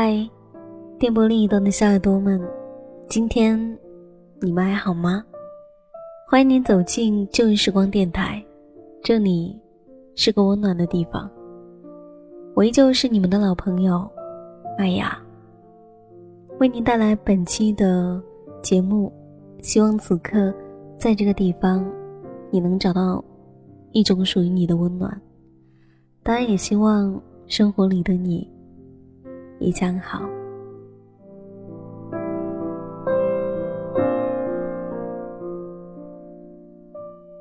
嗨，电波另一端的小耳朵们，今天你们还好吗？欢迎您走进旧日时光电台，这里是个温暖的地方。我依旧是你们的老朋友麦雅，为您带来本期的节目。希望此刻在这个地方，你能找到一种属于你的温暖。当然，也希望生活里的你已将好。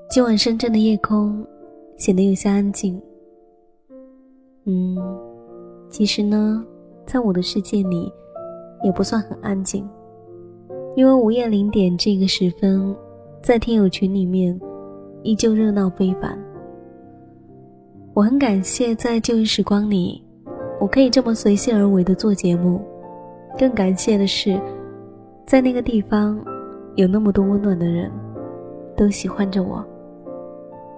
今晚深圳的夜空显得有些安静。嗯，其实呢，在我的世界里，也不算很安静。因为午夜零点这个时分，在听友群里面依旧热闹非凡。我很感谢在旧日时光里，我可以这么随性而为的做节目。更感谢的是，在那个地方，有那么多温暖的人，都喜欢着我。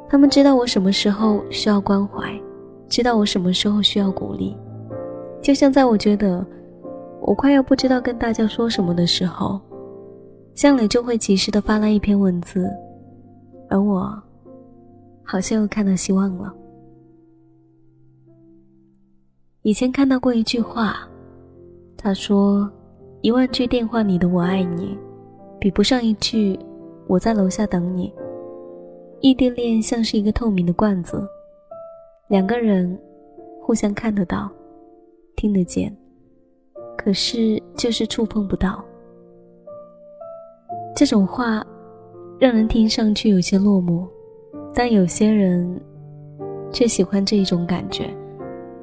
他们知道我什么时候需要关怀，知道我什么时候需要鼓励。就像在我觉得我快要不知道跟大家说什么的时候。向磊就会及时的发来一篇文字，而我，好像又看到希望了。以前看到过一句话，他说：“一万句电话里的我爱你，比不上一句我在楼下等你。”异地恋像是一个透明的罐子，两个人互相看得到，听得见，可是就是触碰不到。这种话，让人听上去有些落寞，但有些人却喜欢这一种感觉，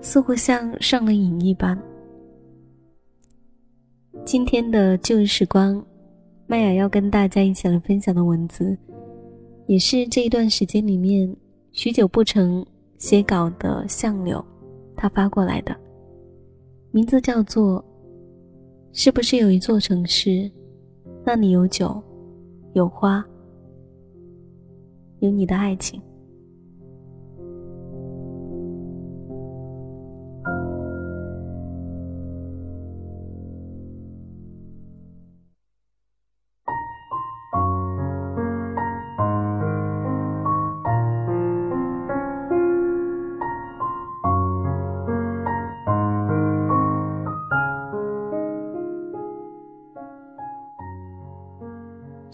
似乎像上了瘾一般。今天的旧时光，麦雅要跟大家一起来分享的文字，也是这一段时间里面许久不成写稿的相柳，他发过来的，名字叫做《是不是有一座城市》。那里有酒，有花，有你的爱情。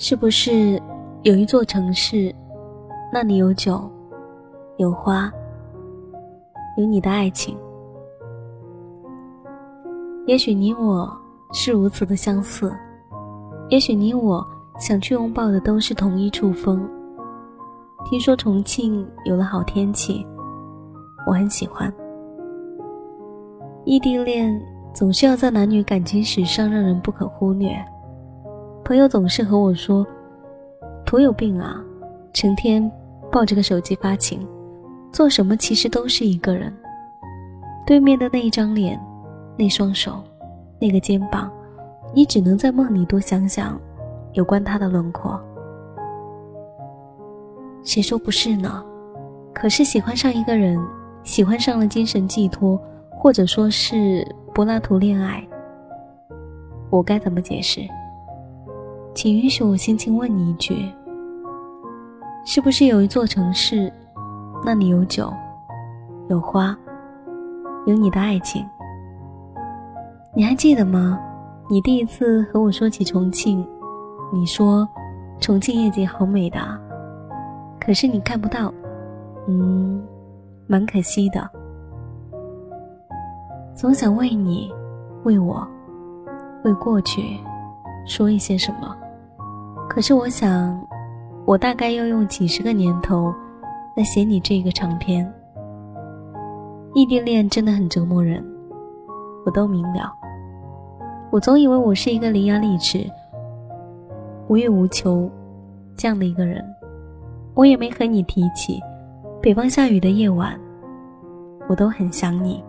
是不是有一座城市，那里有酒，有花，有你的爱情？也许你我是如此的相似，也许你我想去拥抱的都是同一处风。听说重庆有了好天气，我很喜欢。异地恋总是要在男女感情史上让人不可忽略。朋友总是和我说：“图有病啊，成天抱着个手机发情，做什么其实都是一个人。对面的那一张脸，那双手，那个肩膀，你只能在梦里多想想有关他的轮廓。谁说不是呢？可是喜欢上一个人，喜欢上了精神寄托，或者说是柏拉图恋爱，我该怎么解释？”请允许我轻轻问你一句：是不是有一座城市，那里有酒，有花，有你的爱情？你还记得吗？你第一次和我说起重庆，你说重庆夜景好美的，可是你看不到，嗯，蛮可惜的。总想为你，为我，为过去，说一些什么。可是我想，我大概要用几十个年头来写你这个长篇。异地恋真的很折磨人，我都明了。我总以为我是一个伶牙俐齿、无欲无求这样的一个人，我也没和你提起，北方下雨的夜晚，我都很想你。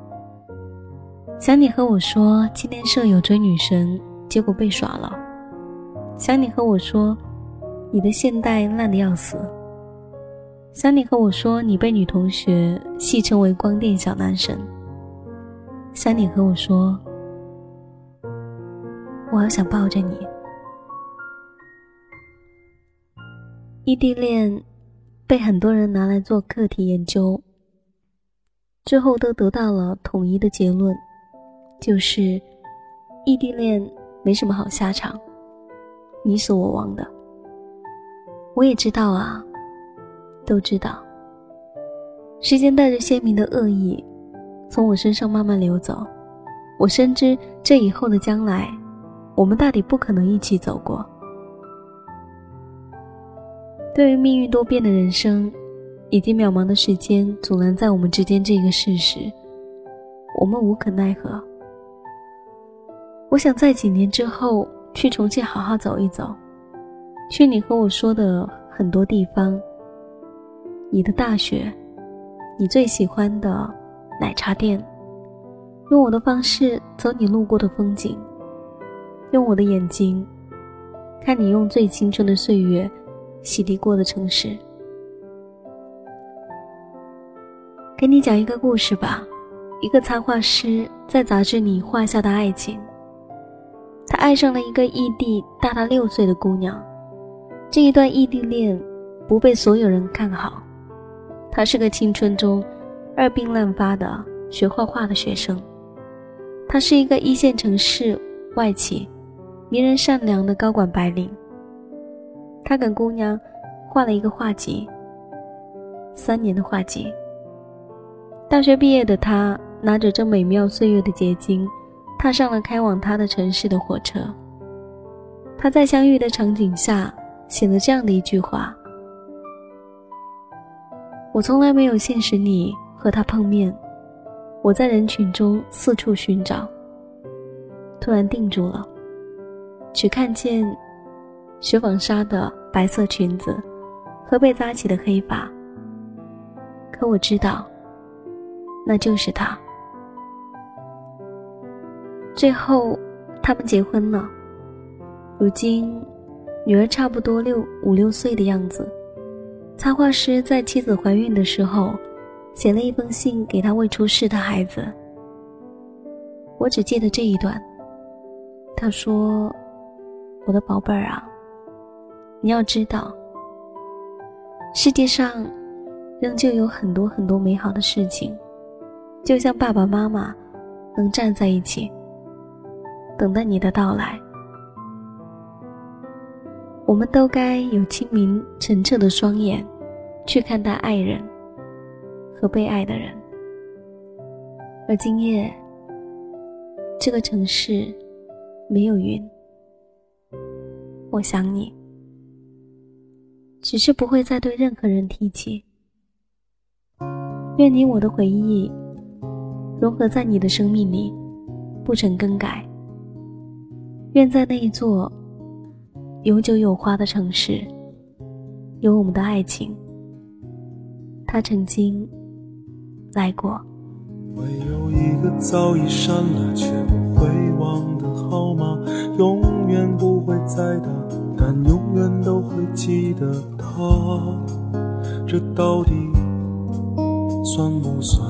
想你和我说，今天舍友追女神，结果被耍了。想你和我说，你的现代烂的要死。想你和我说，你被女同学戏称为光电小男神。想你和我说，我好想抱着你。异地恋被很多人拿来做课题研究，最后都得到了统一的结论，就是异地恋没什么好下场，你死我亡的。我也知道啊，都知道。时间带着鲜明的恶意，从我身上慢慢流走。我深知这以后的将来，我们大抵不可能一起走过。对于命运多变的人生，以及渺茫的时间阻拦在我们之间这个事实，我们无可奈何。我想在几年之后去重庆好好走一走，去你和我说的很多地方，你的大学，你最喜欢的奶茶店，用我的方式走你路过的风景，用我的眼睛看你用最青春的岁月。洗涤过的城市，给你讲一个故事吧。一个插画师在杂志里画下的爱情。他爱上了一个异地大他六岁的姑娘。这一段异地恋不被所有人看好。他是个青春中二病滥发的学画画的学生。他是一个一线城市外企、迷人善良的高管白领。他给姑娘画了一个画集，三年的画集。大学毕业的他，拿着这美妙岁月的结晶，踏上了开往他的城市的火车。他在相遇的场景下写了这样的一句话：“我从来没有现实里和他碰面，我在人群中四处寻找，突然定住了，只看见。”雪纺纱的白色裙子和被扎起的黑发，可我知道，那就是他。最后，他们结婚了。如今，女儿差不多六五六岁的样子。插画师在妻子怀孕的时候，写了一封信给他未出世的孩子。我只记得这一段。他说：“我的宝贝儿啊。”你要知道，世界上仍旧有很多很多美好的事情，就像爸爸妈妈能站在一起，等待你的到来。我们都该有清明澄澈的双眼，去看待爱人和被爱的人。而今夜，这个城市没有云，我想你。只是不会再对任何人提起。愿你我的回忆融合在你的生命里，不曾更改。愿在那一座有酒有花的城市，有我们的爱情。他曾经来过。会有一个早已删了却不会忘的号码，永远不会再打，但永远都会记得他。这到底算不算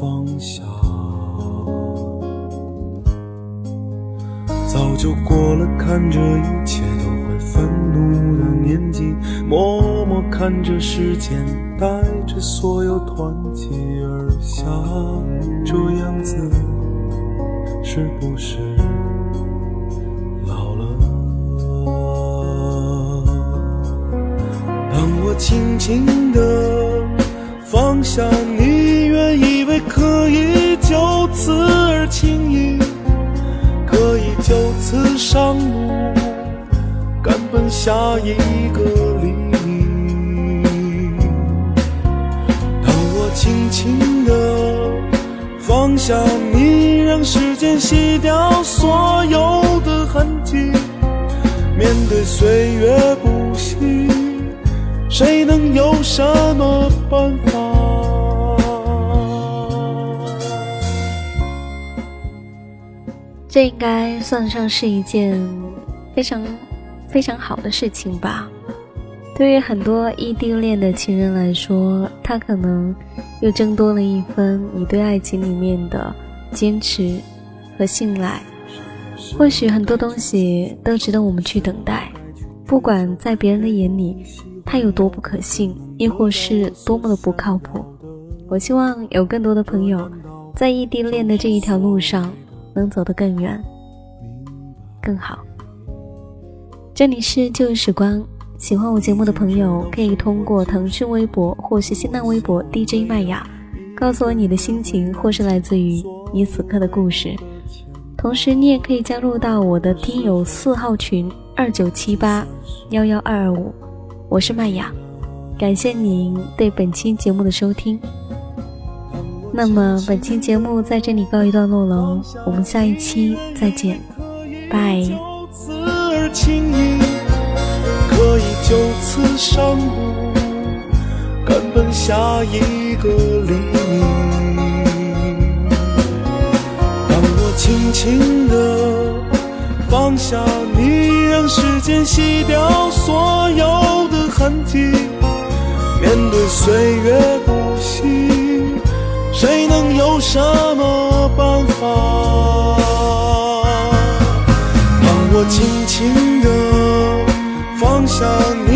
放下？早就过了看着一切都会愤怒的年纪，默默看着时间带着所有团结而下，这样子是不是老了？当我轻轻地放下你，上路，赶奔下一个黎明。当我轻轻地放下你，让时间洗掉所有的痕迹，面对岁月不息，谁能有什么办法？这应该算得上是一件非常非常好的事情吧。对于很多异地恋的情人来说，他可能又增多了一分你对爱情里面的坚持和信赖。或许很多东西都值得我们去等待，不管在别人的眼里，他有多不可信，亦或是多么的不靠谱。我希望有更多的朋友，在异地恋的这一条路上，能走得更远、更好。这里是旧时光，喜欢我节目的朋友，可以通过腾讯微博或是新浪微博 DJ 麦雅，告诉我你的心情，或是来自于你此刻的故事。同时，你也可以加入到我的听友四号群二九七八幺幺二二五，我是麦雅，感谢您对本期节目的收听。那么，本期节目在这里告一段落喽，我们下一期再见，拜。可以就此上路，赶奔下一个黎明。当我轻轻地放下你，让时间洗掉所有的痕迹，面对岁月不息，谁能有什么办法？让我轻轻地。放下你，